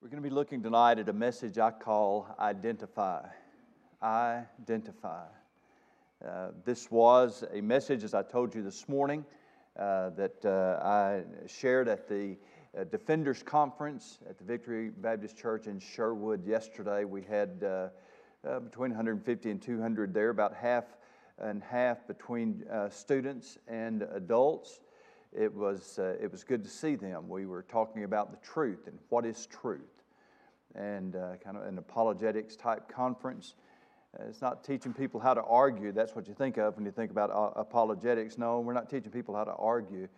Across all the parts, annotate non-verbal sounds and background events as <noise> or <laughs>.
We're going to be looking tonight at a message I call Identify. Identify. Uh, this was a message, as I told you this morning, uh, that uh, I shared at the uh, Defenders Conference at the Victory Baptist Church in Sherwood yesterday. We had uh, uh, between 150 and 200 there, about half and half between students and adults it was, uh, it was good to see them. We were talking about the truth and what is truth, and uh, kind of an apologetics type conference. Uh, it's not teaching people how to argue. That's what you think of when you think about uh, apologetics. No, we're not teaching people how to argue.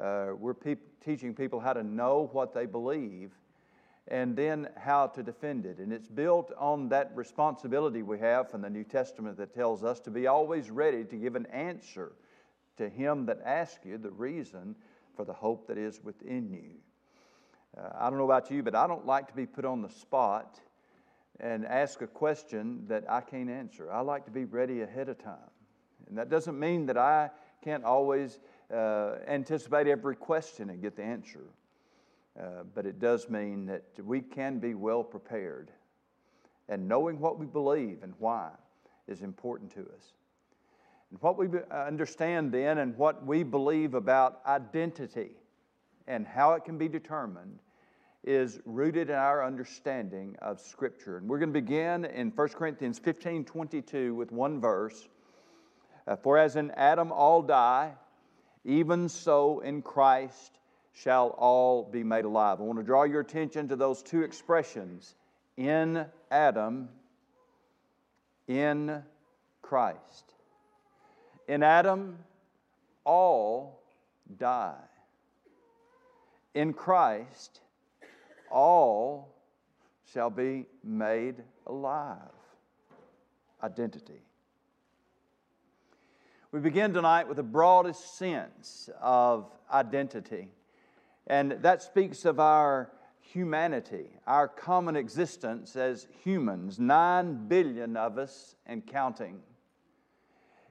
Uh, we're pe- teaching people how to know what they believe and then how to defend it. And it's built on that responsibility we have from the New Testament that tells us to be always ready to give an answer to him that asks you the reason for the hope that is within you. Uh, I don't know about you, but I don't like to be put on the spot and ask a question that I can't answer. I like to be ready ahead of time. And that doesn't mean that I can't always uh, anticipate every question and get the answer. Uh, but it does mean that we can be well prepared. And knowing what we believe and why is important to us. And what we understand then and what we believe about identity and how it can be determined is rooted in our understanding of Scripture. And we're going to begin in 1 Corinthians 15 22 with one verse. Uh, For as in Adam all die, even so in Christ shall all be made alive. I want to draw your attention to those two expressions in Adam, in Christ. In Adam, all die. In Christ, all shall be made alive. Identity. We begin tonight with the broadest sense of identity, and that speaks of our humanity, our common existence as humans, nine billion of us and counting.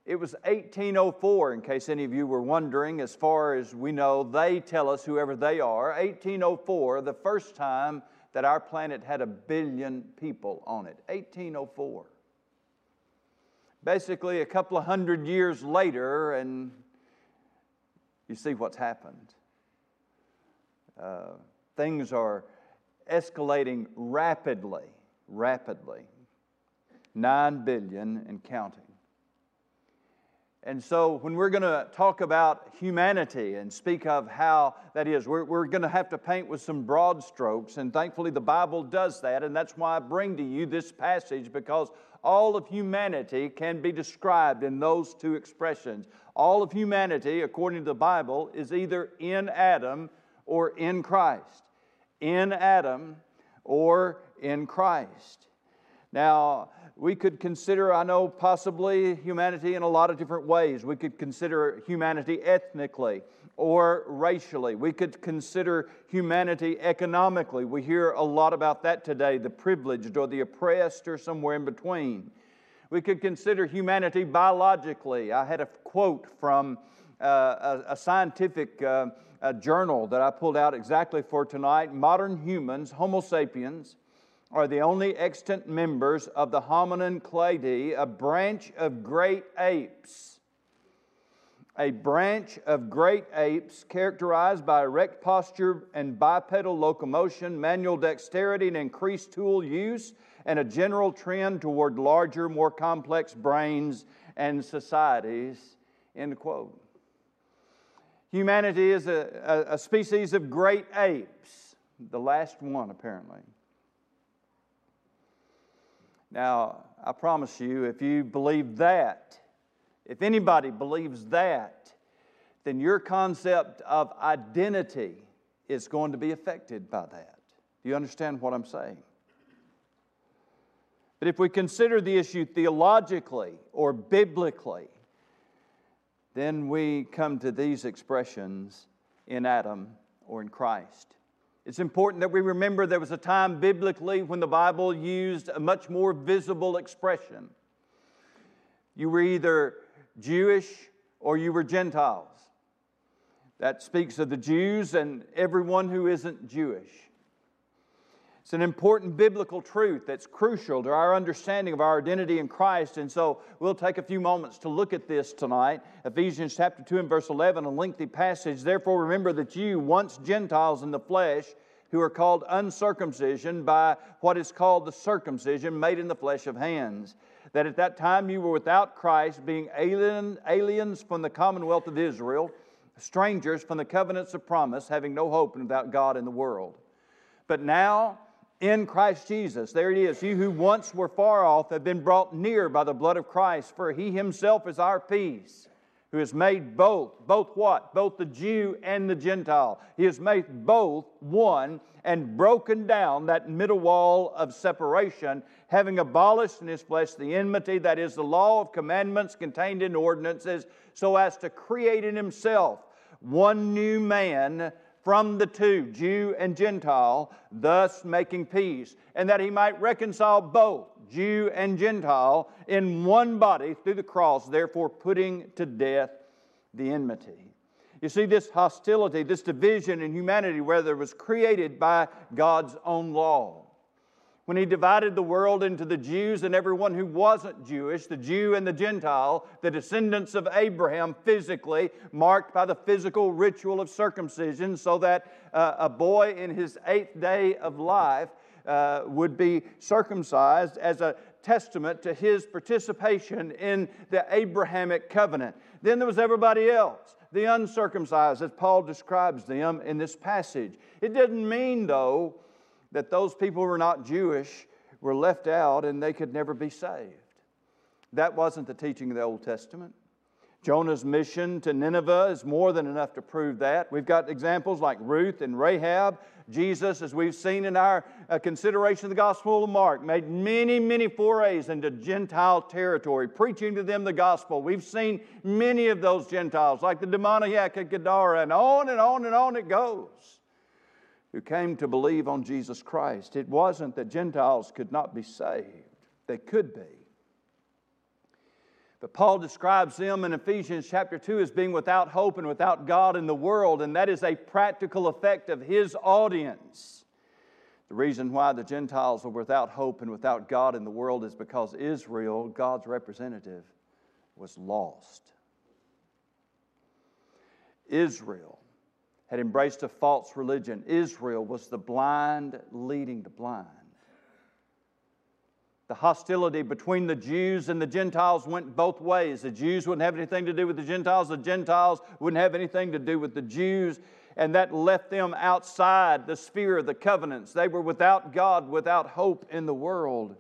It was 1804, in case any of you were wondering, as far as we know, they tell us whoever they are. 1804, the first time that our planet had a billion people on it. 1804. Basically, a couple of hundred years later, and you see what's happened. Uh, things are escalating rapidly, rapidly. Nine billion and counting. And so, when we're going to talk about humanity and speak of how that is, we're, we're going to have to paint with some broad strokes. And thankfully, the Bible does that. And that's why I bring to you this passage because all of humanity can be described in those two expressions. All of humanity, according to the Bible, is either in Adam or in Christ. In Adam or in Christ. Now, we could consider, I know, possibly humanity in a lot of different ways. We could consider humanity ethnically or racially. We could consider humanity economically. We hear a lot about that today the privileged or the oppressed or somewhere in between. We could consider humanity biologically. I had a quote from uh, a, a, scientific uh, a journal that I pulled out exactly for tonight Modern humans, Homo sapiens, are the only extant members of the hominin clade, a branch of great apes. A branch of great apes characterized by erect posture and bipedal locomotion, manual dexterity and increased tool use, and a general trend toward larger, more complex brains and societies. End quote. Humanity is a, a, a species of great apes, the last one, apparently. Now, I promise you, if you believe that, if anybody believes that, then your concept of identity is going to be affected by that. Do you understand what I'm saying? But if we consider the issue theologically or biblically, then we come to these expressions in Adam or in Christ. It's important that we remember there was a time biblically when the Bible used a much more visible expression. You were either Jewish or you were Gentiles. That speaks of the Jews and everyone who isn't Jewish. It's an important biblical truth that's crucial to our understanding of our identity in Christ. And so we'll take a few moments to look at this tonight. Ephesians chapter 2 and verse 11, a lengthy passage. Therefore, remember that you, once Gentiles in the flesh, who are called uncircumcision by what is called the circumcision made in the flesh of hands, that at that time you were without Christ, being alien, aliens from the commonwealth of Israel, strangers from the covenants of promise, having no hope and without God in the world. But now, in Christ Jesus. There it is. You who once were far off have been brought near by the blood of Christ, for he himself is our peace, who has made both, both what? Both the Jew and the Gentile. He has made both one and broken down that middle wall of separation, having abolished in his flesh the enmity, that is, the law of commandments contained in ordinances, so as to create in himself one new man from the two, Jew and Gentile, thus making peace, and that he might reconcile both, Jew and Gentile, in one body through the cross, therefore putting to death the enmity. You see, this hostility, this division in humanity, whether it was created by God's own law when he divided the world into the Jews and everyone who wasn't Jewish, the Jew and the Gentile, the descendants of Abraham physically, marked by the physical ritual of circumcision, so that uh, a boy in his eighth day of life uh, would be circumcised as a testament to his participation in the Abrahamic covenant. Then there was everybody else, the uncircumcised, as Paul describes them in this passage. It didn't mean, though, that those people who were not Jewish were left out and they could never be saved. That wasn't the teaching of the Old Testament. Jonah's mission to Nineveh is more than enough to prove that. We've got examples like Ruth and Rahab. Jesus, as we've seen in our uh, consideration of the Gospel of Mark, made many, many forays into Gentile territory, preaching to them the gospel. We've seen many of those Gentiles, like the demoniac at Gadara, and on and on and on it goes who came to believe on Jesus Christ. It wasn't that Gentiles could not be saved, they could be. But Paul describes them in Ephesians chapter 2 as being without hope and without God in the world, and that is a practical effect of his audience. The reason why the Gentiles are without hope and without God in the world is because Israel, God's representative, was lost. Israel had embraced a false religion. Israel was the blind leading the blind. The hostility between the Jews and the Gentiles went both ways. The Jews wouldn't have anything to do with the Gentiles, the Gentiles wouldn't have anything to do with the Jews, and that left them outside the sphere of the covenants. They were without God, without hope in the world.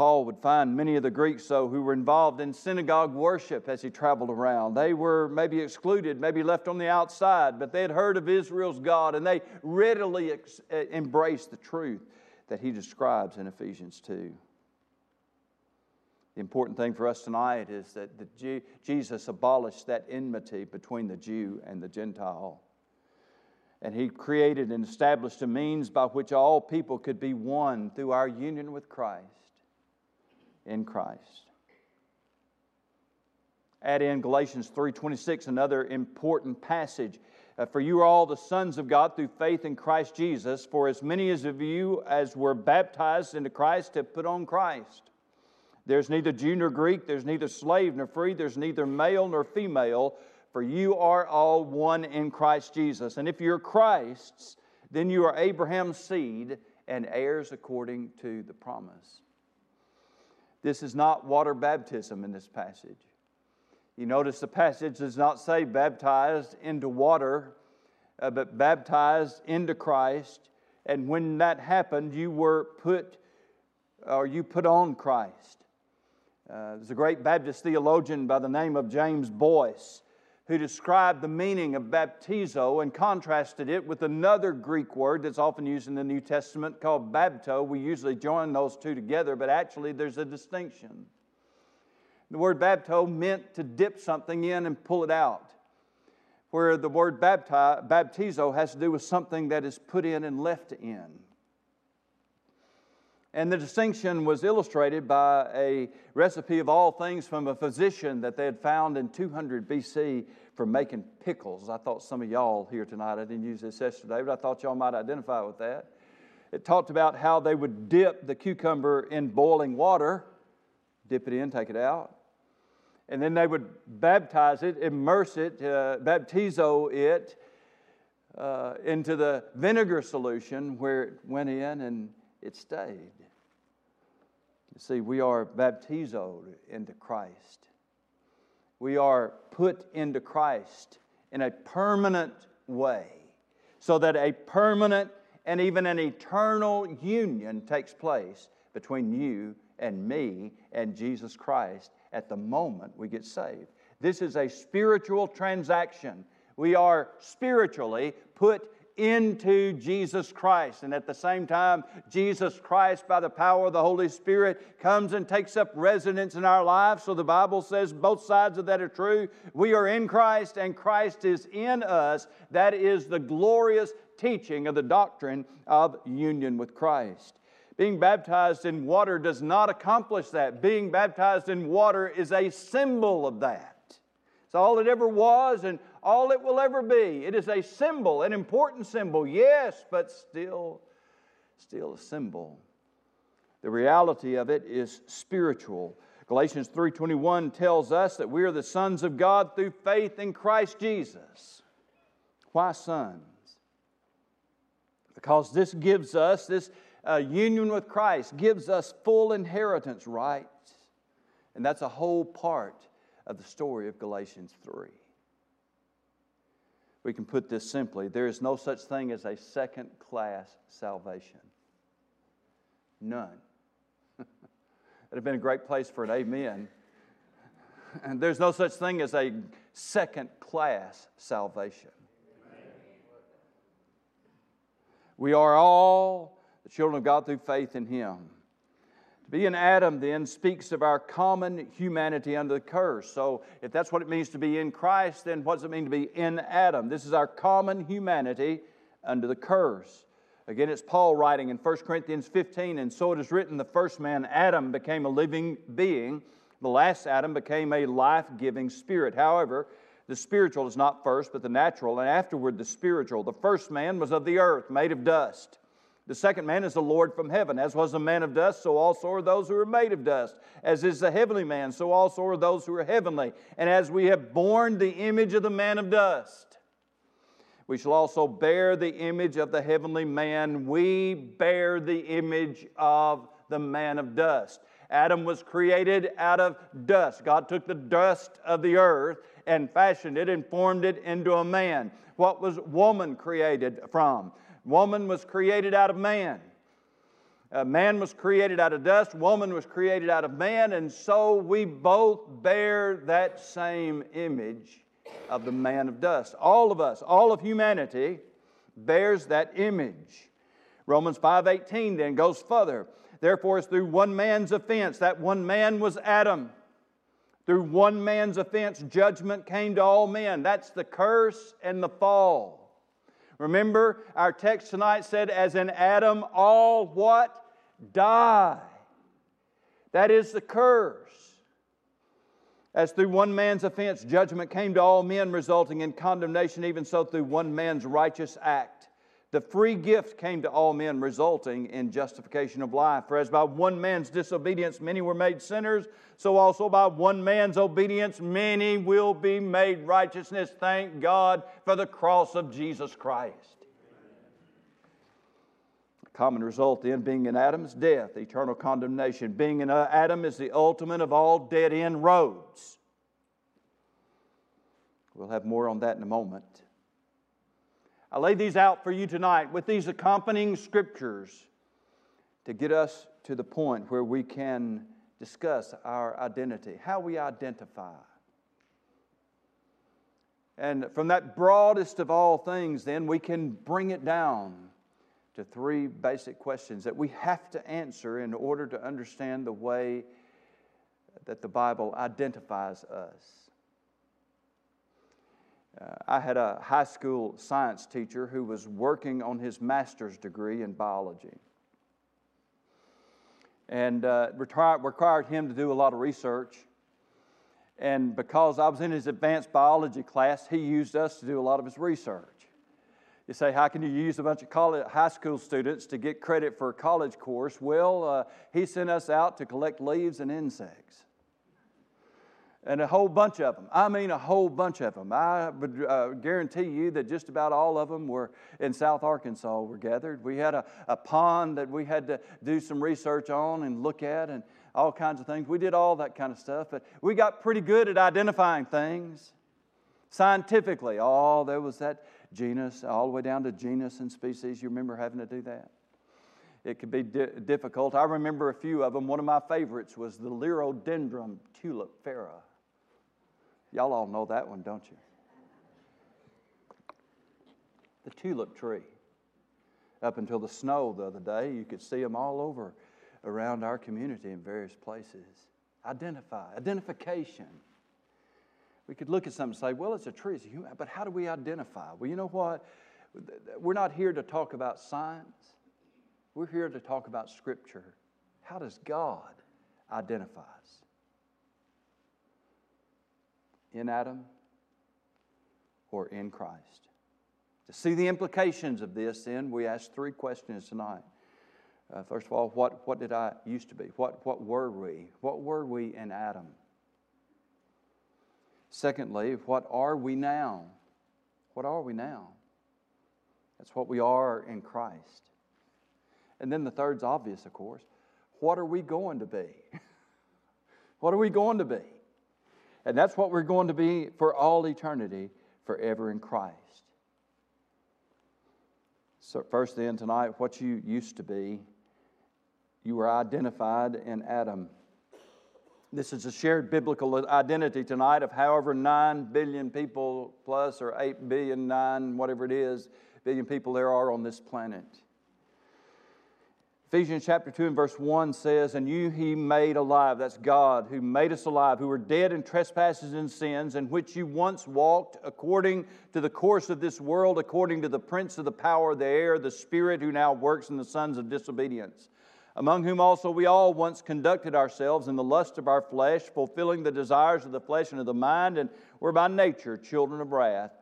Paul would find many of the Greeks, though, who were involved in synagogue worship as he traveled around. They were maybe excluded, maybe left on the outside, but they had heard of Israel's God and they readily ex- embraced the truth that he describes in Ephesians 2. The important thing for us tonight is that Jesus abolished that enmity between the Jew and the Gentile. And he created and established a means by which all people could be one through our union with Christ in Christ. Add in Galatians 3:26, another important passage. Uh, for you are all the sons of God through faith in Christ Jesus. For as many as of you as were baptized into Christ have put on Christ. There's neither Jew nor Greek, there's neither slave nor free, there's neither male nor female, for you are all one in Christ Jesus. And if you're Christ's, then you are Abraham's seed and heirs according to the promise. This is not water baptism in this passage. You notice the passage does not say baptized into water, uh, but baptized into Christ. And when that happened, you were put, or you put on Christ. Uh, there's a great Baptist theologian by the name of James Boice who described the meaning of baptizo and contrasted it with another Greek word that's often used in the New Testament called bapto. We usually join those two together, but actually there's a distinction. The word bapto meant to dip something in and pull it out, where the word bapti- baptizo has to do with something that is put in and left in. And the distinction was illustrated by a recipe of all things from a physician that they had found in 200 BC for making pickles. I thought some of y'all here tonight, I didn't use this yesterday, but I thought y'all might identify with that. It talked about how they would dip the cucumber in boiling water, dip it in, take it out, and then they would baptize it, immerse it, uh, baptizo it uh, into the vinegar solution where it went in and it stayed. You see, we are baptizoed into Christ. We are put into Christ in a permanent way so that a permanent and even an eternal union takes place between you and me and Jesus Christ at the moment we get saved. This is a spiritual transaction. We are spiritually put into Jesus Christ. And at the same time, Jesus Christ, by the power of the Holy Spirit, comes and takes up residence in our lives. So the Bible says both sides of that are true. We are in Christ, and Christ is in us. That is the glorious teaching of the doctrine of union with Christ. Being baptized in water does not accomplish that. Being baptized in water is a symbol of that. It's all it ever was and all it will ever be. It is a symbol, an important symbol, yes, but still, still a symbol. The reality of it is spiritual. Galatians 3:21 tells us that we are the sons of God through faith in Christ Jesus. Why sons? Because this gives us this uh, union with Christ gives us full inheritance rights. And that's a whole part of the story of Galatians 3. We can put this simply there is no such thing as a second class salvation. None. <laughs> It'd have been a great place for an amen. And there's no such thing as a second class salvation. We are all the children of God through faith in Him. To be in Adam then speaks of our common humanity under the curse. So, if that's what it means to be in Christ, then what does it mean to be in Adam? This is our common humanity under the curse. Again, it's Paul writing in 1 Corinthians 15, and so it is written the first man, Adam, became a living being. The last Adam became a life giving spirit. However, the spiritual is not first, but the natural, and afterward the spiritual. The first man was of the earth, made of dust. The second man is the Lord from heaven. As was the man of dust, so also are those who are made of dust. As is the heavenly man, so also are those who are heavenly. And as we have borne the image of the man of dust, we shall also bear the image of the heavenly man. We bear the image of the man of dust. Adam was created out of dust. God took the dust of the earth and fashioned it and formed it into a man. What was woman created from? Woman was created out of man. Man was created out of dust, woman was created out of man, and so we both bear that same image of the man of dust. All of us, all of humanity bears that image. Romans 5:18 then goes further. Therefore, it's through one man's offense, that one man was Adam. Through one man's offense, judgment came to all men. That's the curse and the fall. Remember, our text tonight said, as in Adam, all what? Die. That is the curse. As through one man's offense, judgment came to all men, resulting in condemnation, even so through one man's righteous act the free gift came to all men, resulting in justification of life. For as by one man's disobedience many were made sinners, so also by one man's obedience many will be made righteousness. Thank God for the cross of Jesus Christ. Common result then being in Adam's death, eternal condemnation. Being in uh, Adam is the ultimate of all dead end roads. We'll have more on that in a moment. I lay these out for you tonight with these accompanying scriptures to get us to the point where we can discuss our identity, how we identify. And from that broadest of all things, then, we can bring it down to three basic questions that we have to answer in order to understand the way that the Bible identifies us. Uh, I had a high school science teacher who was working on his master's degree in biology. And uh, required, required him to do a lot of research. And because I was in his advanced biology class, he used us to do a lot of his research. You say, how can you use a bunch of college, high school students to get credit for a college course? Well, uh, he sent us out to collect leaves and insects. And a whole bunch of them. I mean, a whole bunch of them. I would uh, guarantee you that just about all of them were in South Arkansas were gathered. We had a, a pond that we had to do some research on and look at, and all kinds of things. We did all that kind of stuff, but we got pretty good at identifying things scientifically. Oh, there was that genus, all the way down to genus and species. You remember having to do that? It could be di- difficult. I remember a few of them. One of my favorites was the Liriodendron tulipifera. Y'all all know that one, don't you? The tulip tree. Up until the snow the other day, you could see them all over around our community in various places. Identify, identification. We could look at something and say, well, it's a tree, it's a human, but how do we identify? Well, you know what? We're not here to talk about science, we're here to talk about Scripture. How does God identify us? In Adam or in Christ? To see the implications of this, then, we ask three questions tonight. Uh, first of all, what, what did I used to be? What, what were we? What were we in Adam? Secondly, what are we now? What are we now? That's what we are in Christ. And then the third's obvious, of course. What are we going to be? <laughs> what are we going to be? And that's what we're going to be for all eternity, forever in Christ. So, first, then, tonight, what you used to be you were identified in Adam. This is a shared biblical identity tonight of however 9 billion people plus, or 8 billion, 9, whatever it is, billion people there are on this planet. Ephesians chapter 2 and verse 1 says, And you he made alive, that's God who made us alive, who were dead in trespasses and sins, in which you once walked according to the course of this world, according to the prince of the power of the air, the spirit who now works in the sons of disobedience among whom also we all once conducted ourselves in the lust of our flesh, fulfilling the desires of the flesh and of the mind, and were by nature children of wrath,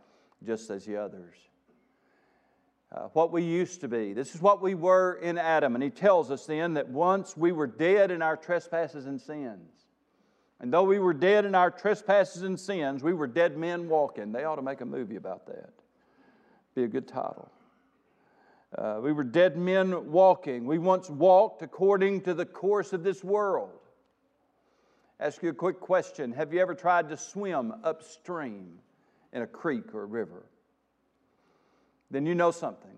just as the others. Uh, what we used to be. This is what we were in Adam. And he tells us then that once we were dead in our trespasses and sins. And though we were dead in our trespasses and sins, we were dead men walking. They ought to make a movie about that. Be a good title. Uh, we were dead men walking. We once walked according to the course of this world. Ask you a quick question Have you ever tried to swim upstream in a creek or a river? Then you know something.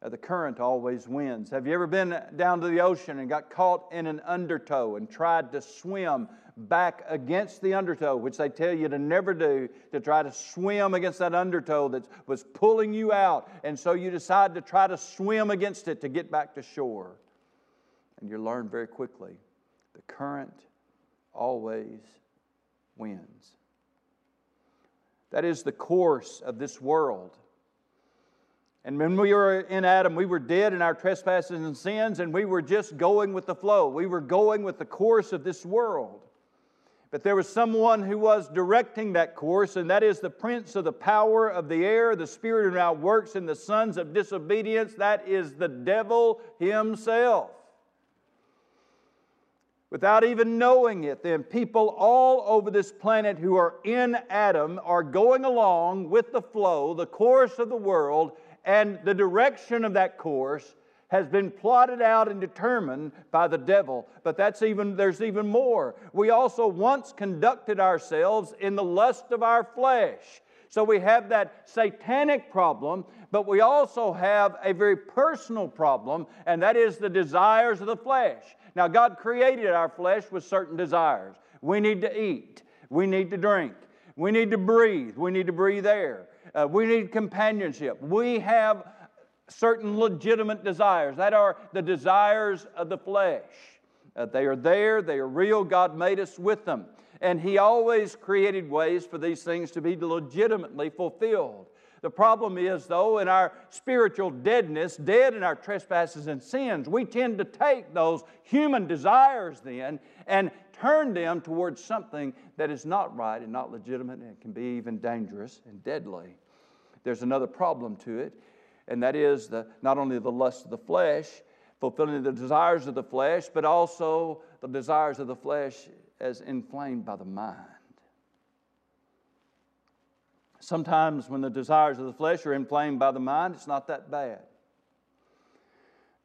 Uh, the current always wins. Have you ever been down to the ocean and got caught in an undertow and tried to swim back against the undertow, which they tell you to never do, to try to swim against that undertow that was pulling you out. And so you decide to try to swim against it to get back to shore. And you learn very quickly the current always wins. That is the course of this world. And when we were in Adam, we were dead in our trespasses and sins, and we were just going with the flow. We were going with the course of this world. But there was someone who was directing that course, and that is the prince of the power of the air, the spirit who now works in the sons of disobedience. That is the devil himself. Without even knowing it, then people all over this planet who are in Adam are going along with the flow, the course of the world, and the direction of that course has been plotted out and determined by the devil. But that's even there's even more. We also once conducted ourselves in the lust of our flesh. So we have that satanic problem, but we also have a very personal problem, and that is the desires of the flesh. Now, God created our flesh with certain desires. We need to eat, we need to drink, we need to breathe, we need to breathe air, uh, we need companionship. We have certain legitimate desires. That are the desires of the flesh. Uh, they are there, they are real. God made us with them. And He always created ways for these things to be legitimately fulfilled. The problem is, though, in our spiritual deadness, dead in our trespasses and sins, we tend to take those human desires then and turn them towards something that is not right and not legitimate and can be even dangerous and deadly. There's another problem to it, and that is the, not only the lust of the flesh, fulfilling the desires of the flesh, but also the desires of the flesh as inflamed by the mind. Sometimes, when the desires of the flesh are inflamed by the mind, it's not that bad.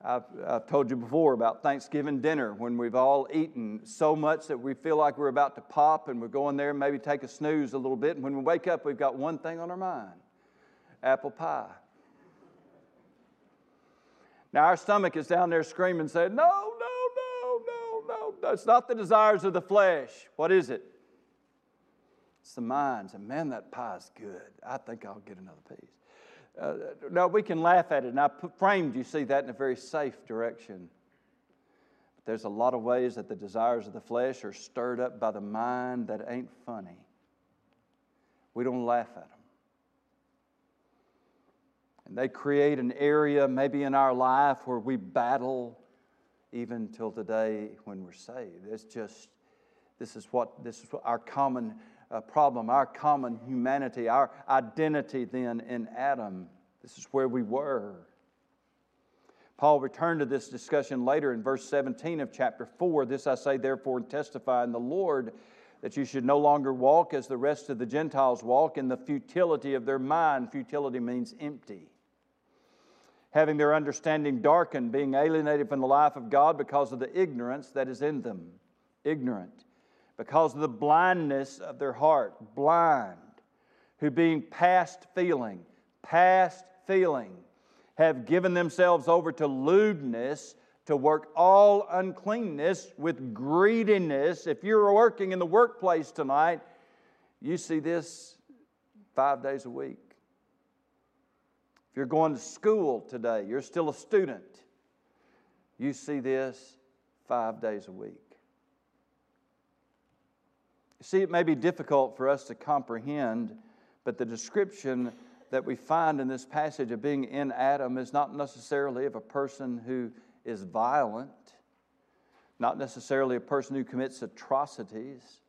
I've, I've, told you before about Thanksgiving dinner when we've all eaten so much that we feel like we're about to pop and we're going there and maybe take a snooze a little bit. And when we wake up, we've got one thing on our mind apple pie. Now, our stomach is down there screaming, saying, No, no, no, no, no. That's not the desires of the flesh. What is it? It's the minds. And man, that pie's good. I think I'll get another piece. Uh, we can laugh at it. And I framed, you see that in a very safe direction. But there's a lot of ways that the desires of the flesh are stirred up by the mind that ain't funny. We don't laugh at them. And they create an area, maybe in our life, where we battle even till today when we're saved. It's just, this is what, this is our common uh, problem, our common humanity, our identity then in Adam. This is where we were. Paul returned to this discussion later in verse 17 of chapter 4. This I say, therefore, and testify in the Lord that you should no longer walk as the rest of the Gentiles walk in the futility of their mind. Futility means empty. Having their understanding darkened, being alienated from the life of God because of the ignorance that is in them. Ignorant because of the blindness of their heart, blind, who being past feeling, past feeling, have given themselves over to lewdness, to work all uncleanness with greediness. If you're working in the workplace tonight, you see this five days a week. If you're going to school today, you're still a student, you see this five days a week. See, it may be difficult for us to comprehend, but the description that we find in this passage of being in Adam is not necessarily of a person who is violent, not necessarily a person who commits atrocities.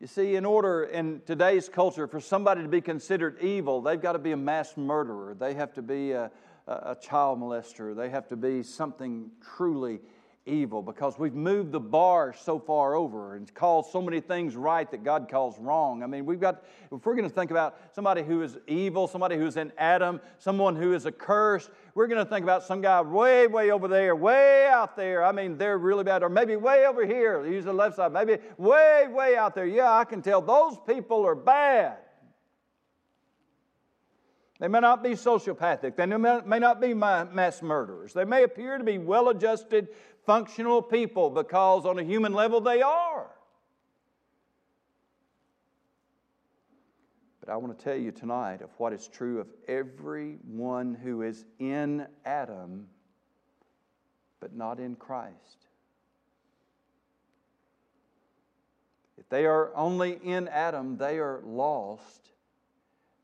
You see, in order in today's culture for somebody to be considered evil, they've got to be a mass murderer. They have to be a, a child molester. They have to be something truly evil because we've moved the bar so far over and called so many things right that God calls wrong. I mean, we've got, if we're going to think about somebody who is evil, somebody who's in Adam, someone who is accursed, we're going to think about some guy way, way over there, way out there. I mean, they're really bad. Or maybe way over here, use the left side, maybe way, way out there. Yeah, I can tell those people are bad. They may not be sociopathic. They may not be mass murderers. They may appear to be well adjusted, functional people because on a human level they are. But I want to tell you tonight of what is true of everyone who is in Adam, but not in Christ. If they are only in Adam, they are lost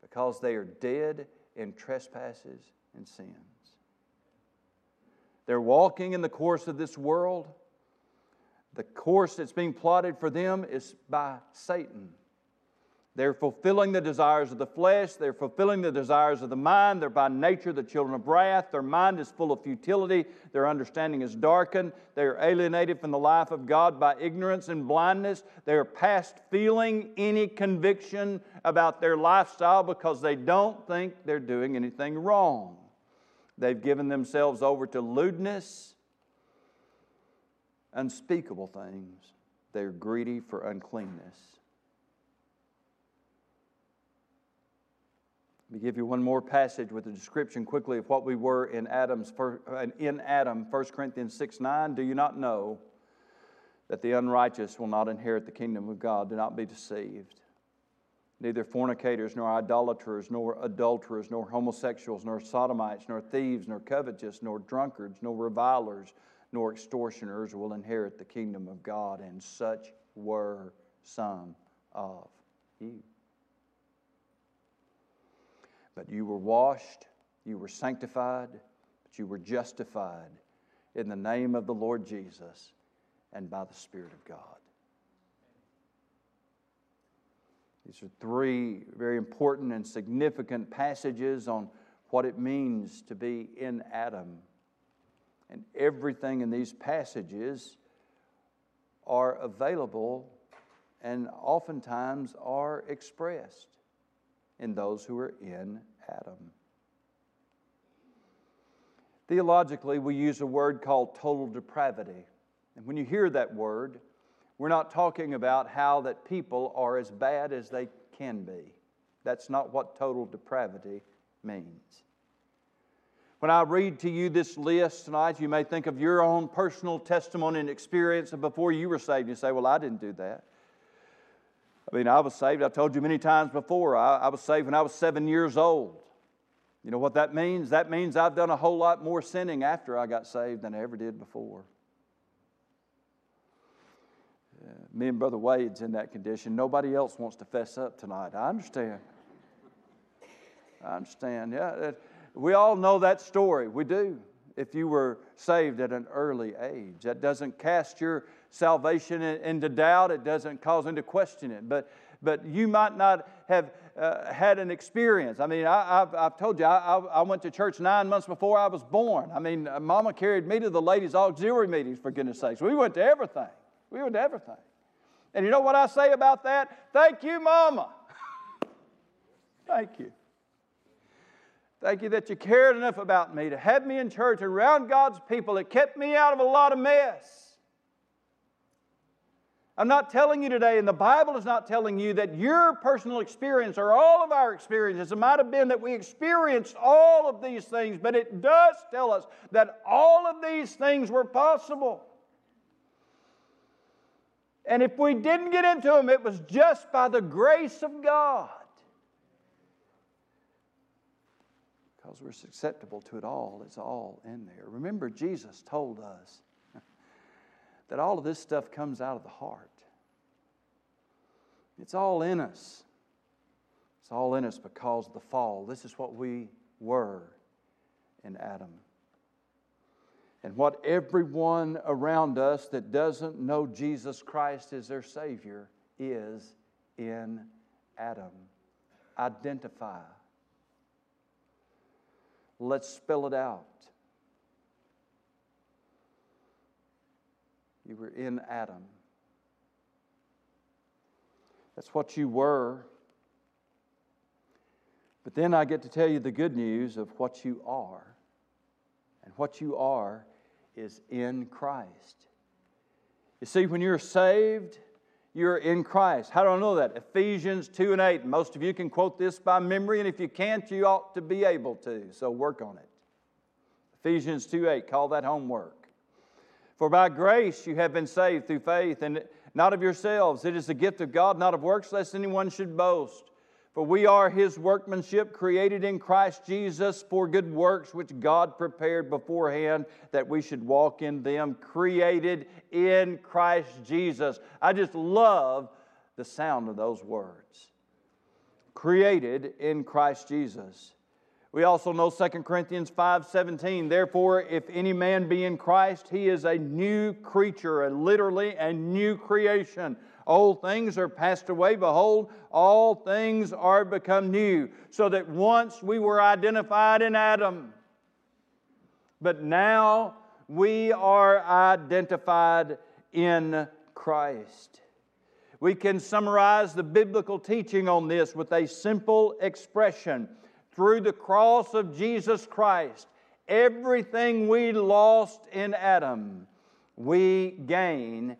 because they are dead in trespasses and sins. They're walking in the course of this world. The course that's being plotted for them is by Satan. They're fulfilling the desires of the flesh. They're fulfilling the desires of the mind. They're by nature the children of wrath. Their mind is full of futility. Their understanding is darkened. They are alienated from the life of God by ignorance and blindness. They are past feeling any conviction about their lifestyle because they don't think they're doing anything wrong. They've given themselves over to lewdness, unspeakable things. They're greedy for uncleanness. Let me give you one more passage with a description quickly of what we were in Adam's uh, in Adam, 1 Corinthians 6 9. Do you not know that the unrighteous will not inherit the kingdom of God? Do not be deceived neither fornicators, nor idolaters, nor adulterers, nor homosexuals, nor sodomites, nor thieves, nor covetous, nor drunkards, nor revilers, nor extortioners will inherit the kingdom of God, and such were some of you. But you were washed, you were sanctified, but you were justified in the name of the Lord Jesus and by the Spirit of God. These are three very important and significant passages on what it means to be in Adam. And everything in these passages are available and oftentimes are expressed in those who are in Adam. Theologically, we use a word called total depravity. And when you hear that word, we're not talking about how that people are as bad as they can be. That's not what total depravity means. When I read to you this list tonight, you may think of your own personal testimony and experience of before you were saved. You say, Well, I didn't do that. I mean, I was saved, I've told you many times before, I, I was saved when I was seven years old. You know what that means? That means I've done a whole lot more sinning after I got saved than I ever did before. Uh, me and Brother Wade's in that condition. Nobody else wants to fess up tonight. I understand. I understand. Yeah, we all know that story. We do. If you were saved at an early age, that doesn't cast your salvation into doubt. It doesn't cause into question it. But but you might not have uh, had an experience. I mean, I, have I've told you, I, I, went to church nine months before I was born. I mean, uh, Mama carried me to the ladies' auxiliary meetings, for goodness sakes. We went to everything. We to everything. And you know what I say about that? Thank you, Mama. <laughs> Thank you. Thank you that you cared enough about me to have me in church around God's people. It kept me out of a lot of mess. I'm not telling you today, and the Bible is not telling you that your personal experience or all of our experiences, it might have been that we experienced all of these things, but it does tell us that all of these things were possible. And if we didn't get into them, it was just by the grace of God. Because we're susceptible to it all, it's all in there. Remember, Jesus told us <laughs> that all of this stuff comes out of the heart. It's all in us. It's all in us because of the fall. This is what we were in Adam. And what everyone around us that doesn't know Jesus Christ as their Savior is in Adam. Identify. Let's spell it out. You were in Adam. That's what you were. But then I get to tell you the good news of what you are. And what you are is in Christ. You see, when you're saved, you're in Christ. How do I know that? Ephesians 2 and 8. Most of you can quote this by memory, and if you can't, you ought to be able to. So work on it. Ephesians 2 8. Call that homework. For by grace you have been saved through faith, and not of yourselves. It is the gift of God, not of works, lest anyone should boast. For we are his workmanship, created in Christ Jesus for good works, which God prepared beforehand that we should walk in them, created in Christ Jesus. I just love the sound of those words. Created in Christ Jesus. We also know 2 Corinthians 5:17, therefore if any man be in Christ, he is a new creature, a literally a new creation. Old things are passed away, behold, all things are become new. So that once we were identified in Adam, but now we are identified in Christ. We can summarize the biblical teaching on this with a simple expression through the cross of Jesus Christ, everything we lost in Adam, we gain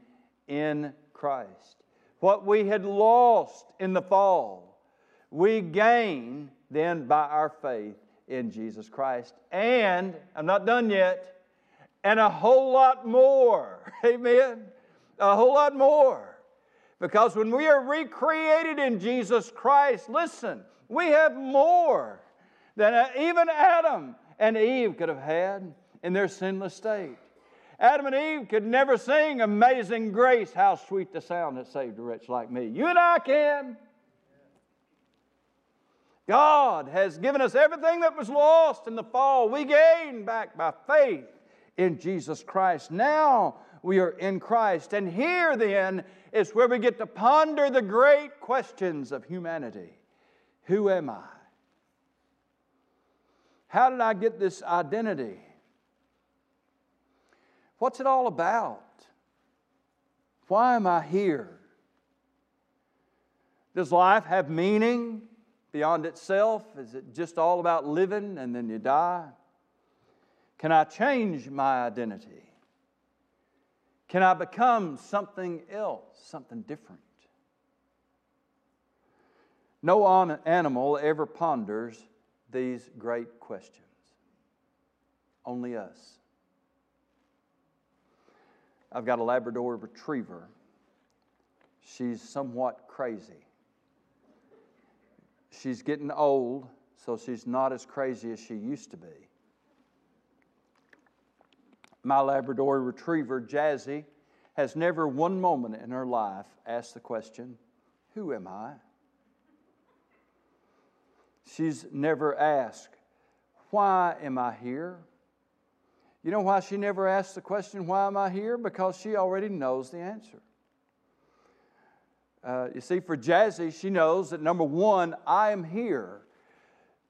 in Christ. What we had lost in the fall, we gain then by our faith in Jesus Christ. And, I'm not done yet, and a whole lot more. <laughs> Amen? A whole lot more. Because when we are recreated in Jesus Christ, listen, we have more than even Adam and Eve could have had in their sinless state. Adam and Eve could never sing Amazing Grace, how sweet the sound that saved a wretch like me. You and I can. God has given us everything that was lost in the fall. We gain back by faith in Jesus Christ. Now we are in Christ. And here then is where we get to ponder the great questions of humanity Who am I? How did I get this identity? What's it all about? Why am I here? Does life have meaning beyond itself? Is it just all about living and then you die? Can I change my identity? Can I become something else, something different? No animal ever ponders these great questions, only us. I've got a Labrador retriever. She's somewhat crazy. She's getting old, so she's not as crazy as she used to be. My Labrador retriever, Jazzy, has never one moment in her life asked the question, Who am I? She's never asked, Why am I here? You know why she never asks the question, Why am I here? Because she already knows the answer. Uh, you see, for Jazzy, she knows that number one, I am here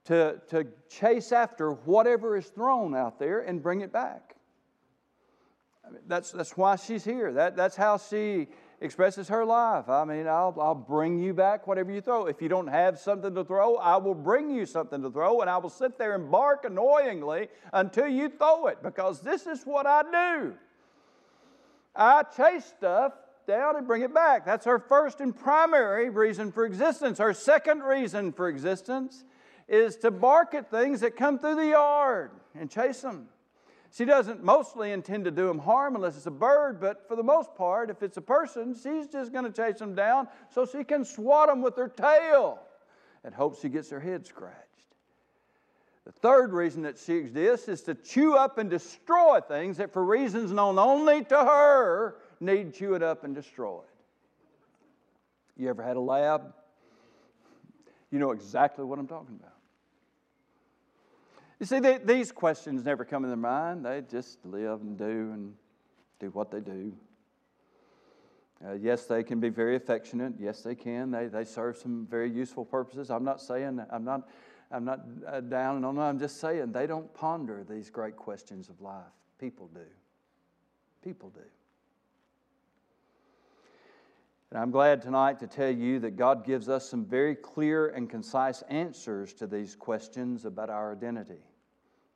to, to chase after whatever is thrown out there and bring it back. I mean, that's, that's why she's here. That, that's how she expresses her life. I mean, I'll, I'll bring you back whatever you throw. If you don't have something to throw, I will bring you something to throw, and I will sit there and bark annoyingly until you throw it because this is what I do. I chase stuff down and bring it back. That's her first and primary reason for existence. Her second reason for existence is to bark at things that come through the yard and chase them. She doesn't mostly intend to do them harm unless it's a bird, but for the most part, if it's a person, she's just going to chase them down so she can swat them with her tail and hope she gets her head scratched. The third reason that she exists is to chew up and destroy things that, for reasons known only to her, need chewed up and destroyed. You ever had a lab? You know exactly what I'm talking about. You see, they, these questions never come in their mind. They just live and do and do what they do. Uh, yes, they can be very affectionate. Yes, they can. They, they serve some very useful purposes. I'm not saying, I'm not, I'm not uh, down on them. I'm just saying they don't ponder these great questions of life. People do. People do. And I'm glad tonight to tell you that God gives us some very clear and concise answers to these questions about our identity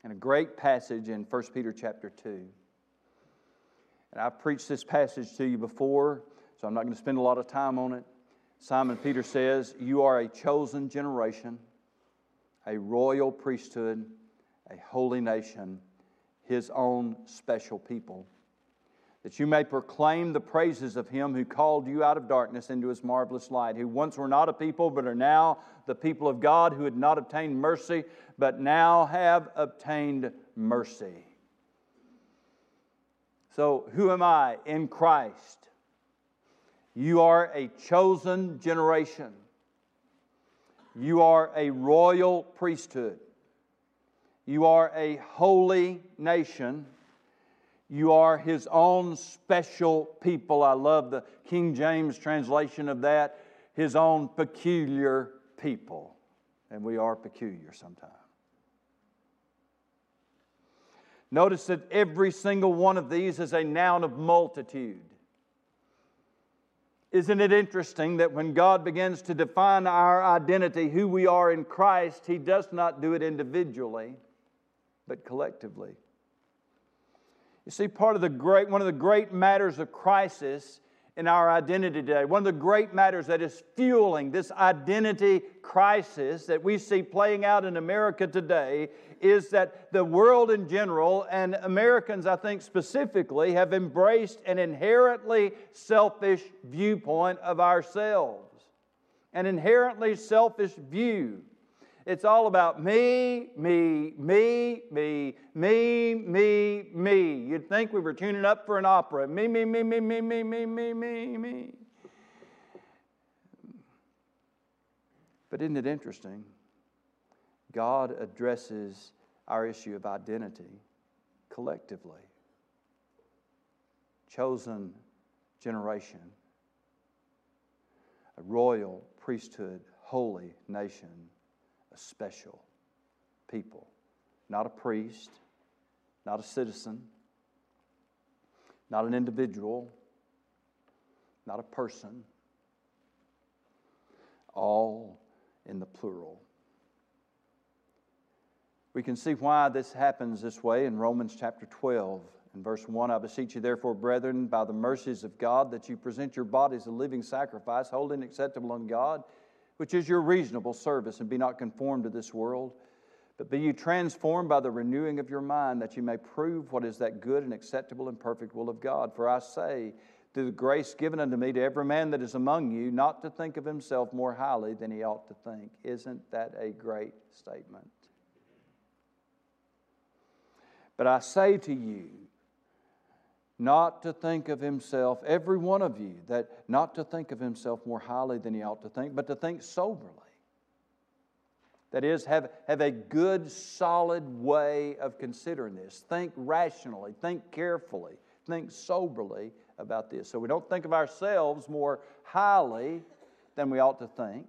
in a great passage in 1 Peter chapter 2. And I've preached this passage to you before, so I'm not going to spend a lot of time on it. Simon Peter says, You are a chosen generation, a royal priesthood, a holy nation, his own special people that you may proclaim the praises of him who called you out of darkness into his marvelous light, who once were not a people, but are now the people of God, who had not obtained mercy, but now have obtained mercy. So, who am I in Christ? You are a chosen generation. You are a royal priesthood. You are a holy nation you are his own special people. I love the King James translation of that. His own peculiar people. And we are peculiar sometimes. Notice that every single one of these is a noun of multitude. Isn't it interesting that when God begins to define our identity, who we are in Christ, He does not do it individually, but collectively? You see, part of the great, one of the great matters of crisis in our identity today, one of the great matters that is fueling this identity crisis that we see playing out in America today is that the world in general, and Americans, I think specifically, have embraced an inherently selfish viewpoint of ourselves, an inherently selfish view. It's all about me, me, me, me, me, me, me. You'd think we were tuning up for an opera. Me, me, me, me, me, me, me, me, me, me. But isn't it interesting God addresses our issue of identity collectively. Chosen generation, a royal priesthood, holy nation, a special people. Not a priest, not a citizen, not an individual, not a person, all in the plural. We can see why this happens this way in Romans chapter 12. In verse 1, I beseech you, therefore, brethren, by the mercies of God, that you present your bodies a living sacrifice, holy and acceptable unto God, which is your reasonable service, and be not conformed to this world, but be you transformed by the renewing of your mind, that you may prove what is that good and acceptable and perfect will of God. For I say, through the grace given unto me to every man that is among you, not to think of himself more highly than he ought to think. Isn't that a great statement? But I say to you, not to think of himself, every one of you, that not to think of himself more highly than he ought to think, but to think soberly. That is, have, have a good, solid way of considering this. Think rationally, think carefully, think soberly about this. So we don't think of ourselves more highly than we ought to think,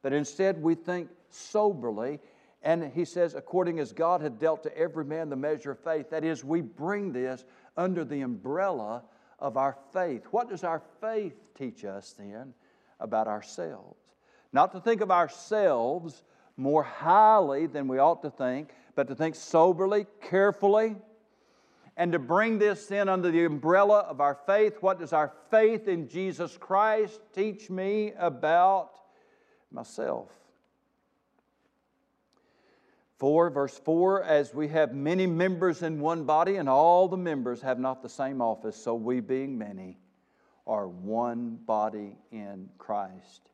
but instead we think soberly and he says, according as God had dealt to every man the measure of faith, that is, we bring this under the umbrella of our faith. What does our faith teach us then about ourselves? Not to think of ourselves more highly than we ought to think, but to think soberly, carefully, and to bring this in under the umbrella of our faith. What does our faith in Jesus Christ teach me about myself? 4, verse 4 As we have many members in one body, and all the members have not the same office, so we, being many, are one body in Christ.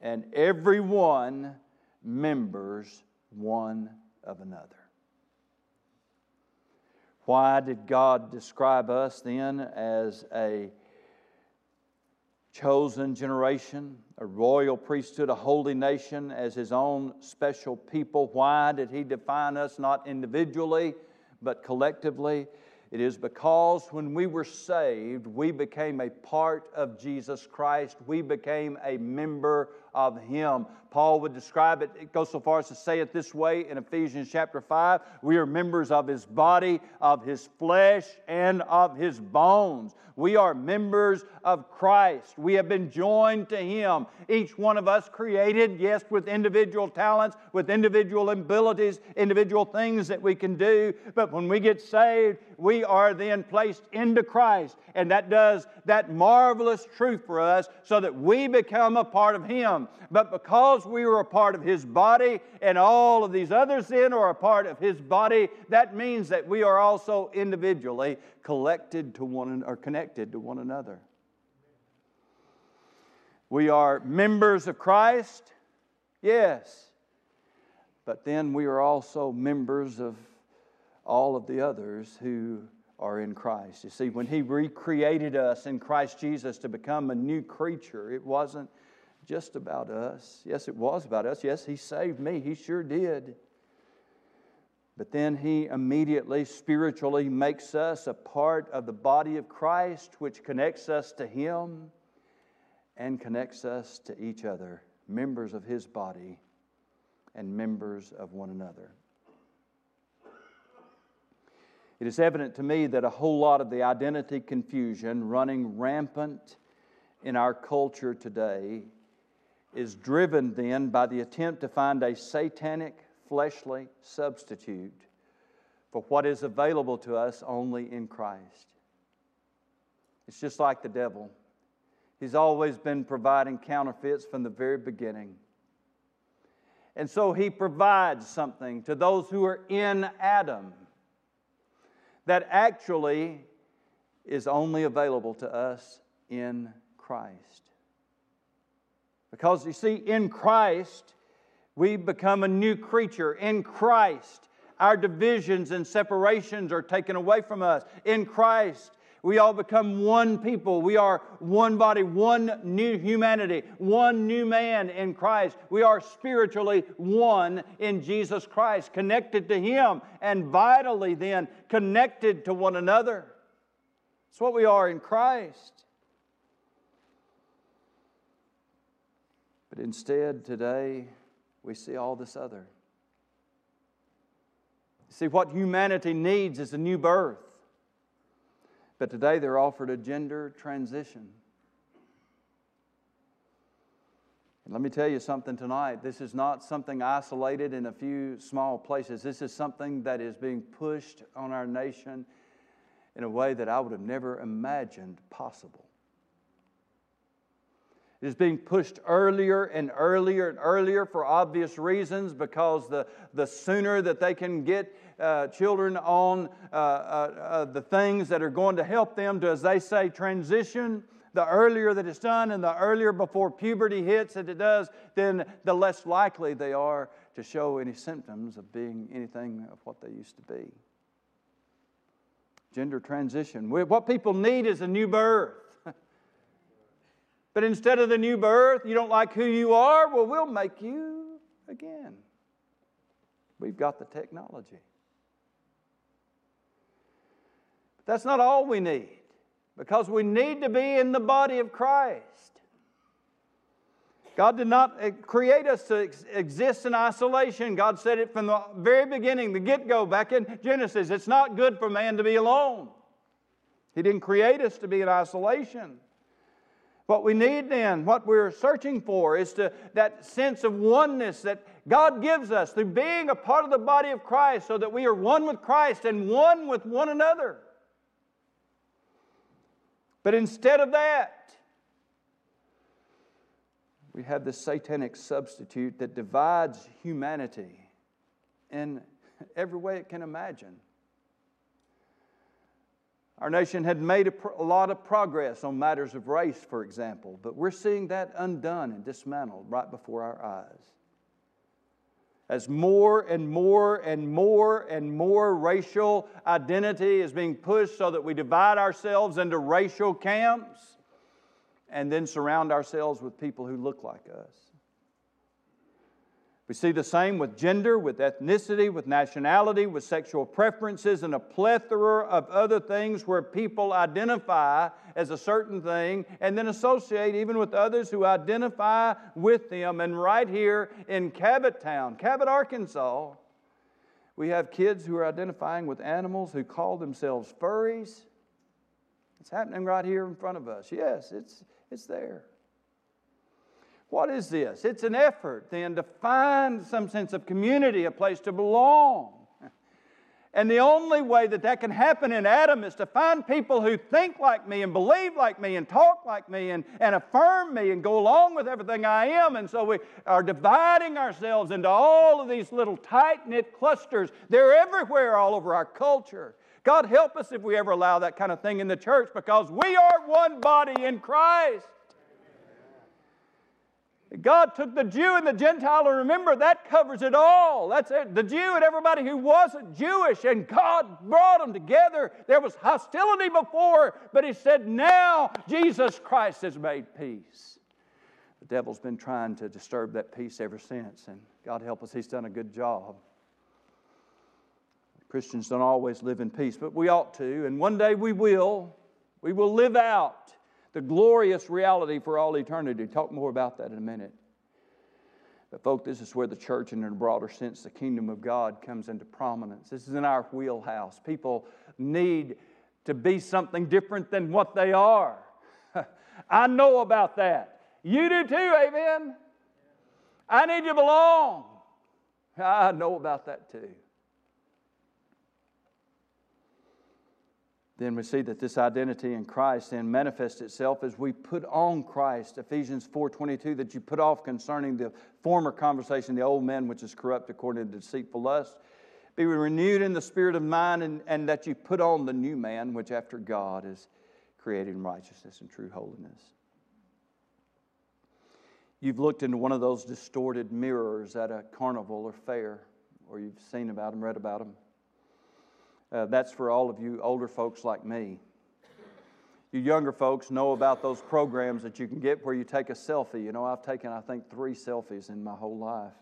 And every one members one of another. Why did God describe us then as a chosen generation, a royal priesthood, a holy nation as his own special people. Why did he define us not individually, but collectively? It is because when we were saved, we became a part of Jesus Christ. We became a member of Him. Paul would describe it, it goes so far as to say it this way in Ephesians chapter 5 we are members of His body, of His flesh, and of His bones. We are members of Christ. We have been joined to Him. Each one of us created, yes, with individual talents, with individual abilities, individual things that we can do. But when we get saved, we are then placed into Christ. And that does that marvelous truth for us so that we become a part of Him. But because we are a part of His body and all of these others then are a part of His body, that means that we are also individually collected to one or connected to one another. We are members of Christ, yes, but then we are also members of all of the others who are in Christ. You see, when He recreated us in Christ Jesus to become a new creature, it wasn't just about us. Yes, it was about us. Yes, He saved me. He sure did. But then He immediately, spiritually, makes us a part of the body of Christ, which connects us to Him and connects us to each other, members of His body and members of one another. It is evident to me that a whole lot of the identity confusion running rampant in our culture today is driven then by the attempt to find a satanic, fleshly substitute for what is available to us only in Christ. It's just like the devil. He's always been providing counterfeits from the very beginning. And so he provides something to those who are in Adam that actually is only available to us in Christ. Because you see, in Christ, we become a new creature. In Christ, our divisions and separations are taken away from us. In Christ, We all become one people. We are one body, one new humanity, one new man in Christ. We are spiritually one in Jesus Christ, connected to Him and vitally then connected to one another. It's what we are in Christ. But instead, today, we see all this other. See, what humanity needs is a new birth. But today they're offered a gender transition. Let me tell you something tonight. This is not something isolated in a few small places. This is something that is being pushed on our nation in a way that I would have never imagined possible. Is being pushed earlier and earlier and earlier for obvious reasons because the, the sooner that they can get uh, children on uh, uh, uh, the things that are going to help them to, as they say, transition. The earlier that it's done and the earlier before puberty hits that it does, then the less likely they are to show any symptoms of being anything of what they used to be. Gender transition. What people need is a new birth. But instead of the new birth, you don't like who you are? Well, we'll make you again. We've got the technology. But That's not all we need, because we need to be in the body of Christ. God did not eh, create us to exist in isolation. God said it from the very beginning, the get go, back in Genesis. It's not good for man to be alone. He didn't create us to be in isolation. What we need then, what we're searching for, is to, that sense of oneness that God gives us through being a part of the body of Christ so that we are one with Christ and one with one another. But instead of that, we have this satanic substitute that divides humanity in every way it can imagine. Our nation had made a, a, lot of progress on matters of race, for example, but we're seeing that undone and dismantled right before our eyes as more and more and more and more racial identity is being pushed so that we divide ourselves into racial camps and then surround ourselves with people who look like us. We see the same with gender, with ethnicity, with nationality, with sexual preferences, and a plethora of other things where people identify as a certain thing and then associate even with others who identify with them. And right here in Cabot Town, Cabot, Arkansas, we have kids who are identifying with animals who call themselves furries. It's happening right here in front of us. Yes, it's, it's there. What is this? It's an effort then to find some sense of community, a place to belong. And the only way that that can happen in Adam is to find people who think like me and believe like me and talk like me and, and affirm me and go along with everything I am. And so we are dividing ourselves into all of these little tight knit clusters. They're everywhere all over our culture. God help us if we ever allow that kind of thing in the church because we are one body in Christ. God took the Jew and the Gentile, and remember, that covers it all. That's it. The Jew and everybody who wasn't Jewish, and God brought them together. There was hostility before, but He said, now Jesus Christ has made peace. The devil's been trying to disturb that peace ever since, and God help us, He's done a good job. Christians don't always live in peace, but we ought to, and one day we will. We will live out the glorious reality for all eternity. Talk more about that in a minute. But, folks, this is where the church, in a broader sense, the kingdom of God comes into prominence. This is in our wheelhouse. People need to be something different than what they are. <laughs> I know about that. You do too, amen? I need to belong. I know about that too. Then we see that this identity in Christ then manifests itself as we put on Christ. Ephesians 4:22 that you put off concerning the former conversation, the old man which is corrupt according to deceitful lust. Be renewed in the spirit of mind, and, and that you put on the new man, which after God is created in righteousness and true holiness. You've looked into one of those distorted mirrors at a carnival or fair, or you've seen about them, read about them. Uh, that's for all of you older folks like me. You younger folks know about those programs that you can get where you take a selfie. You know, I've taken, I think, three selfies in my whole life.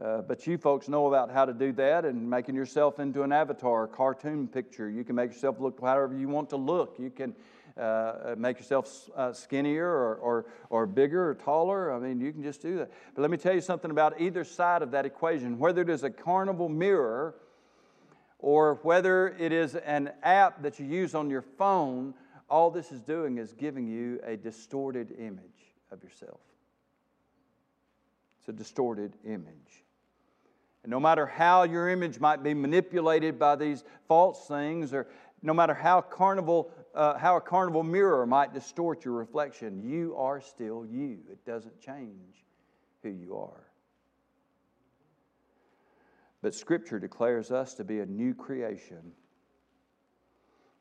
Uh, but you folks know about how to do that and making yourself into an avatar, cartoon picture. You can make yourself look however you want to look. You can uh, make yourself uh, skinnier or, or, or bigger or taller. I mean, you can just do that. But let me tell you something about either side of that equation. Whether it is a carnival mirror or whether it is an app that you use on your phone, all this is doing is giving you a distorted image of yourself. It's a distorted image. And no matter how your image might be manipulated by these false things, or no matter how carnival, uh, how a carnival mirror might distort your reflection, you are still you. It doesn't change who you are. But Scripture declares us to be a new creation.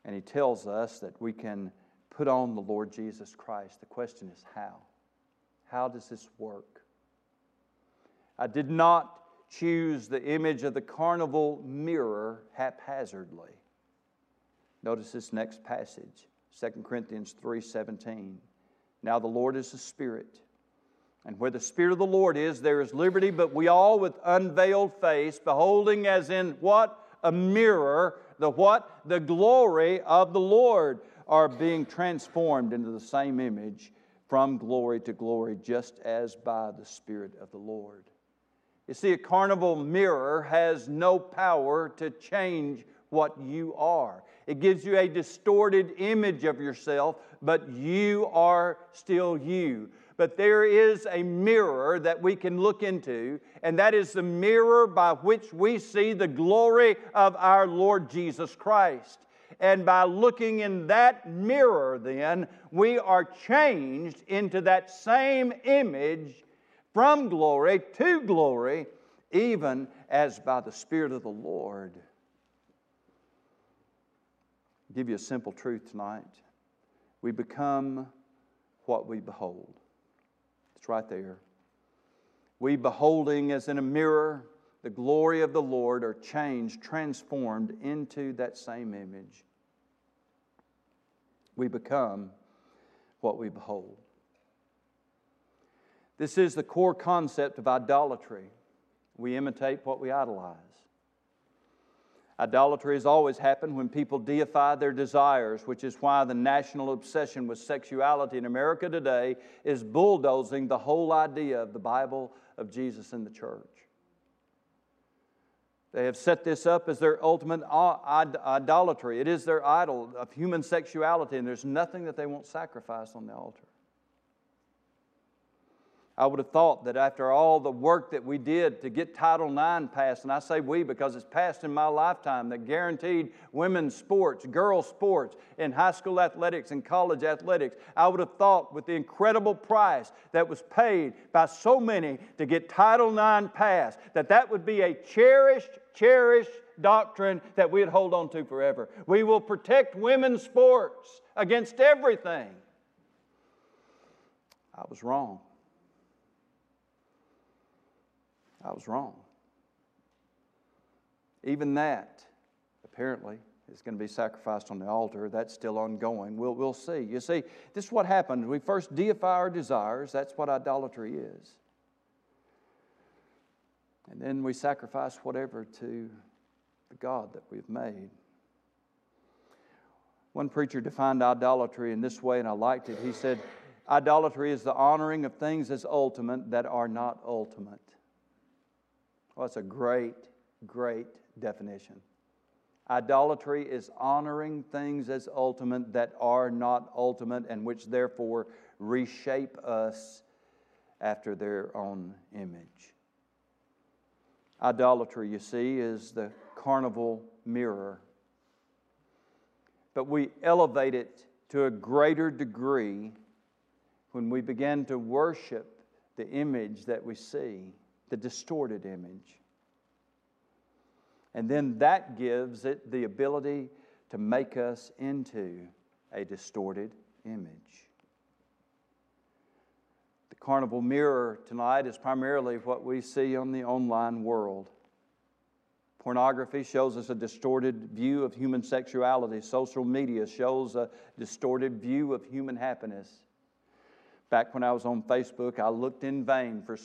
And He tells us that we can put on the Lord Jesus Christ. The question is how? How does this work? I did not choose the image of the carnival mirror haphazardly. Notice this next passage, 2 Corinthians 3:17. Now the Lord is the Spirit, and where the Spirit of the Lord is, there is liberty, but we all with unveiled face, beholding as in what? A mirror, the what? The glory of the Lord, are being transformed into the same image from glory to glory, just as by the Spirit of the Lord. You see, a carnival mirror has no power to change what you are. It gives you a distorted image of yourself, but you are still you. But there is a mirror that we can look into, and that is the mirror by which we see the glory of our Lord Jesus Christ. And by looking in that mirror, then, we are changed into that same image from glory to glory, even as by the Spirit of the Lord. I'll give you a simple truth tonight. We become what we behold. It's right there. We beholding as in a mirror the glory of the Lord are changed, transformed into that same image. We become what we behold. This is the core concept of idolatry. We imitate what we idolize. Idolatry has always happened when people deify their desires, which is why the national obsession with sexuality in America today is bulldozing the whole idea of the Bible, of Jesus, and the church. They have set this up as their ultimate idolatry. It is their idol of human sexuality, and there's nothing that they won't sacrifice on the altar. I would have thought that after all the work that we did to get Title IX passed, and I say we because it's passed in my lifetime, that guaranteed women's sports, girls' sports, in high school athletics and college athletics, I would have thought with the incredible price that was paid by so many to get Title IX passed, that that would be a cherished, cherished doctrine that we'd hold on to forever. We will protect women's sports against everything. I was wrong. I was wrong. Even that, apparently, is going to be sacrificed on the altar. That's still ongoing. We'll, we'll see. You see, this is what happens. We first deify our desires. That's what idolatry is. And then we sacrifice whatever to the God that we've made. One preacher defined idolatry in this way, and I liked it. He said, Idolatry is the honoring of things as ultimate that are not ultimate. Well, it's a great, great definition. Idolatry is honoring things as ultimate that are not ultimate and which therefore reshape us after their own image. Idolatry, you see, is the carnival mirror. But we elevate it to a greater degree when we begin to worship the image that we see the distorted image. And then that gives it the ability to make us into a distorted image. The carnival mirror tonight is primarily what we see on the online world Pornography shows us a distorted view of human sexuality. Social media shows a distorted view of human happiness. Back when I was on Facebook, I looked in vain for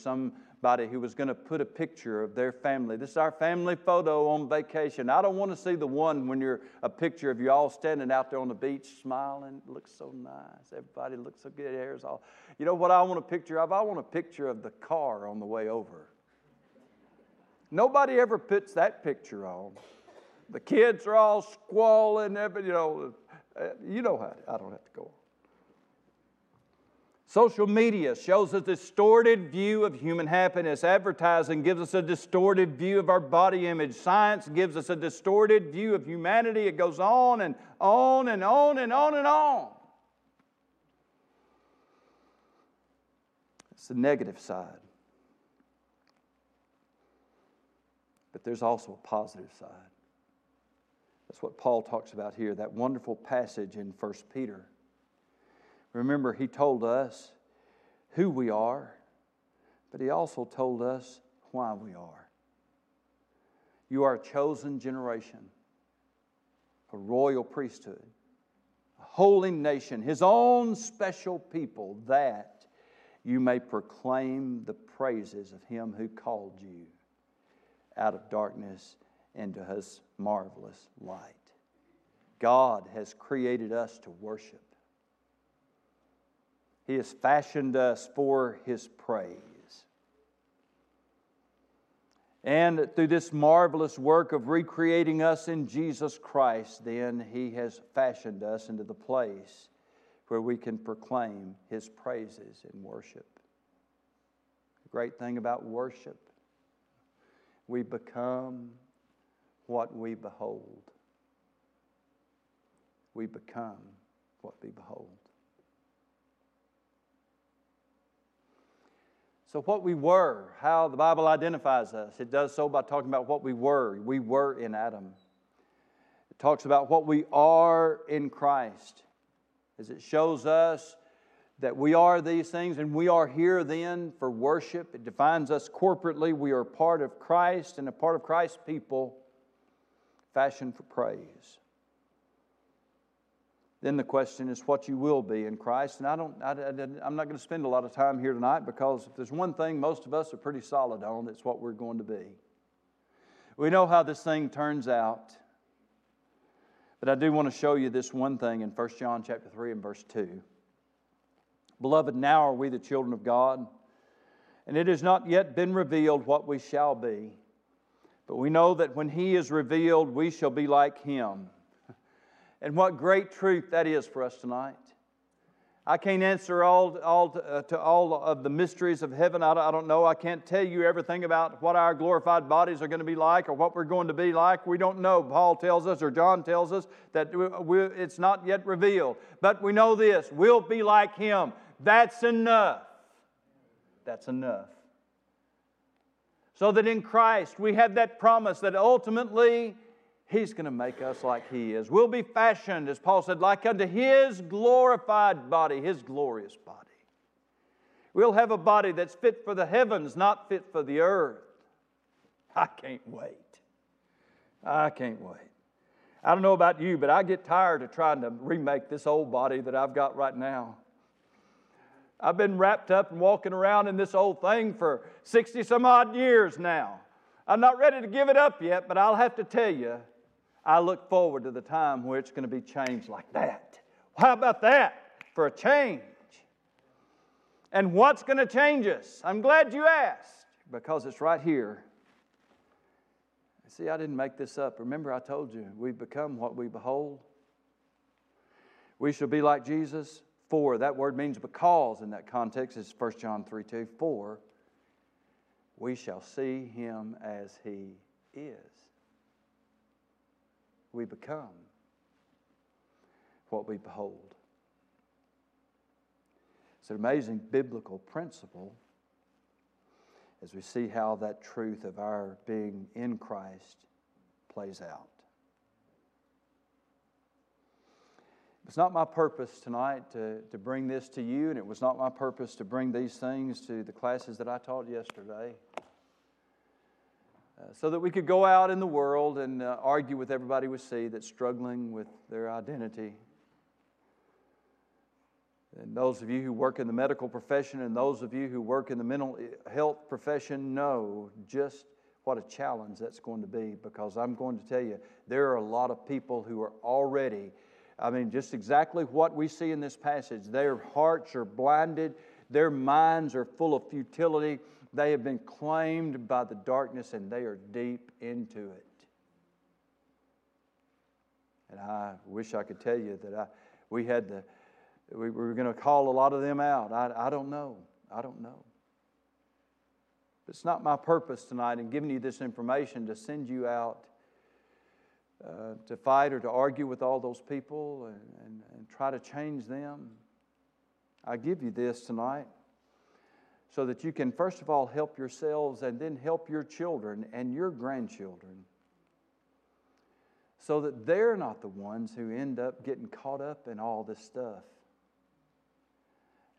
somebody who was going to put a picture of their family. This is our family photo on vacation. I don't want to see the one when you're a picture of you all standing out there on the beach smiling. It looks so nice. Everybody looks so good. Hair's all. You know what I want a picture of? I want a picture of the car on the way over. Nobody ever puts that picture on. The kids are all squalling, you know, uh, you know how, I don't have to go on. Social media shows a distorted view of human happiness. Advertising gives us a distorted view of our body image. Science gives us a distorted view of humanity. It goes on and on and on and on and on. It's the negative side. But there's also a positive side. That's what Paul talks about here, that wonderful passage in 1 Peter. Remember, he told us who we are, but he also told us why we are. You are a chosen generation, a royal priesthood, a holy nation, his own special people, that you may proclaim the praises of him who called you out of darkness into his marvelous light. God has created us to worship. He has fashioned us for his praise. And through this marvelous work of recreating us in Jesus Christ, then he has fashioned us into the place where we can proclaim his praises in worship. The great thing about worship we become what we behold. We become what we behold. So, what we were, how the Bible identifies us, it does so by talking about what we were. We were in Adam. It talks about what we are in Christ, as it shows us that we are these things and we are here then for worship. It defines us corporately. We are part of Christ and a part of Christ's people, fashioned for praise. Then the question is what you will be in Christ. And I don't, I, am not going to spend a lot of time here tonight because if there's one thing most of us are pretty solid on, it's what we're going to be. We know how this thing turns out. But I do want to show you this one thing in 1 John chapter 3 and verse 2. Beloved, now are we the children of God, and it has not yet been revealed what we shall be. But we know that when He is revealed, we shall be like Him. And what great truth that is for us tonight. I can't answer all, all to, uh, to all of the mysteries of heaven. I don't, I don't know. I can't tell you everything about what our glorified bodies are going to be like or what we're going to be like. We don't know. Paul tells us, or John tells us, that we, we, it's not yet revealed. But we know this we'll be like Him. That's enough. That's enough. So that in Christ we have that promise that ultimately He's going to make us like He is. We'll be fashioned, as Paul said, like unto His glorified body, His glorious body. We'll have a body that's fit for the heavens, not fit for the earth. I can't wait. I can't wait. I don't know about you, but I get tired of trying to remake this old body that I've got right now. I've been wrapped up and walking around in this old thing for 60 some odd years now. I'm not ready to give it up yet, but I'll have to tell you, I look forward to the time where it's going to be changed like that. How about that for a change? And what's going to change us? I'm glad you asked because it's right here. See, I didn't make this up. Remember, I told you we become what we behold. We shall be like Jesus for, that word means because in that context is 1 John 3 2. For we shall see him as he is. We become what we behold. It's an amazing biblical principle as we see how that truth of our being in Christ plays out. It's not my purpose tonight to, to bring this to you, and it was not my purpose to bring these things to the classes that I taught yesterday. So that we could go out in the world and uh, argue with everybody we see that's struggling with their identity. And those of you who work in the medical profession and those of you who work in the mental uh, health profession know just what a challenge that's going to be because I'm going to tell you, there are a lot of people who are already, I mean, just exactly what we see in this passage. Their hearts are blinded, their minds are full of futility. They have been claimed by the darkness and they are deep into it. And I wish I could tell you that I, we had the, we were going to call a lot of them out. I, I don't know. I don't know. It's not my purpose tonight in giving you this information to send you out uh, to fight or to argue with all those people and, and, and try to change them. I give you this tonight so that you can, first of all, help yourselves and then help your children and your grandchildren so that they're not the ones who end up getting caught up in all this stuff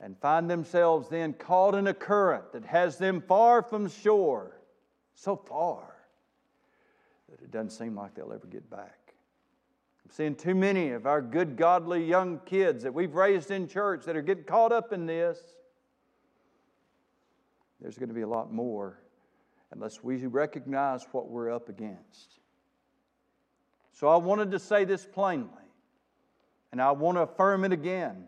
and find themselves then caught in a current that has them far from shore, so far that it doesn't seem like they'll ever get back. I'm seeing too many of our good, godly young kids that we've raised in church that are getting caught up in this. There's going to be a lot more unless we recognize what we're up against. So I wanted to say this plainly, and I want to affirm it again.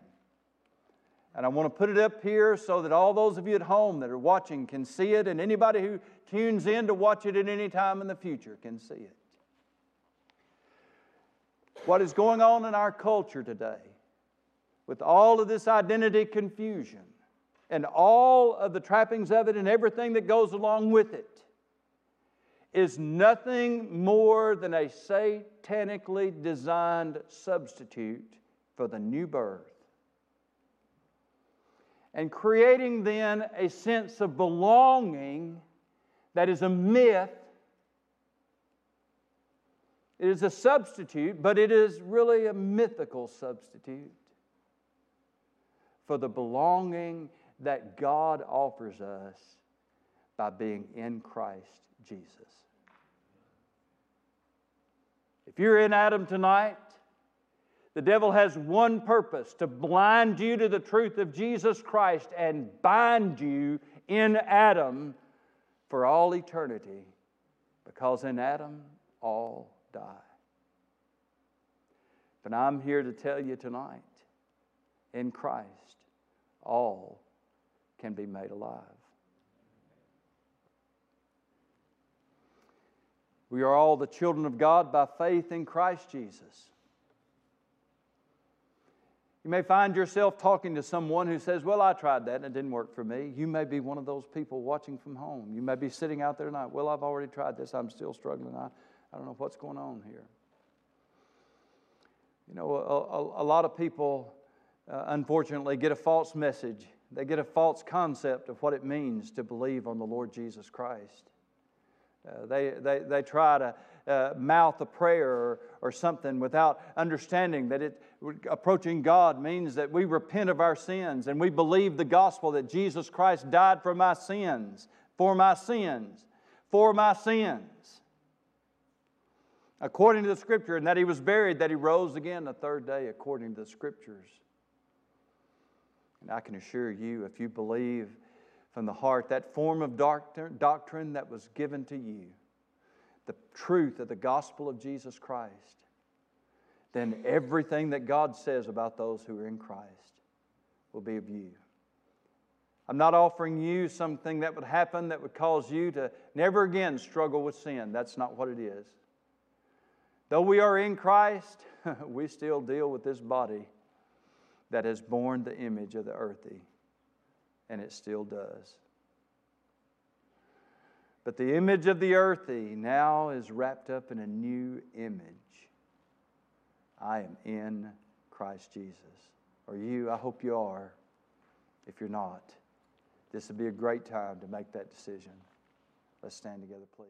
And I want to put it up here so that all those of you at home that are watching can see it, and anybody who tunes in to watch it at any time in the future can see it. What is going on in our culture today, with all of this identity confusion and all of the trappings of it and everything that goes along with it, is nothing more than a satanically designed substitute for the new birth and creating then a sense of belonging that is a myth. It is a substitute, but it is really a mythical substitute for the belonging that God offers us by being in Christ Jesus. If you're in Adam tonight, the devil has one purpose to blind you to the truth of Jesus Christ and bind you in Adam for all eternity, because in Adam all die. But I'm here to tell you tonight in Christ, all can be made alive. We are all the children of God by faith in Christ Jesus. You may find yourself talking to someone who says, Well, I tried that and it didn't work for me. You may be one of those people watching from home. You may be sitting out there tonight, Well, I've already tried this. I'm still struggling. I, I don't know what's going on here. You know, a, a, a lot of people, uh, unfortunately, get a false message. They get a false concept of what it means to believe on the Lord Jesus Christ. Uh, they, they, they try to uh, mouth a prayer or, or something without understanding that it, approaching God means that we repent of our sins and we believe the gospel that Jesus Christ died for my sins, for my sins, for my sins. According to the scripture, and that he was buried, that he rose again the third day, according to the scriptures. And I can assure you, if you believe from the heart that form of doctrine, that was given to you, the truth of the gospel of Jesus Christ, then everything that God says about those who are in Christ will be of you. I'm not offering you something that would happen that would cause you to never again struggle with sin. That's not what it is. Though we are in Christ, <laughs> we still deal with this body that has borne the image of the earthy, and it still does. But the image of the earthy now is wrapped up in a new image. I am in Christ Jesus. Are you? I hope you are. If you're not, this would be a great time to make that decision. Let's stand together, please.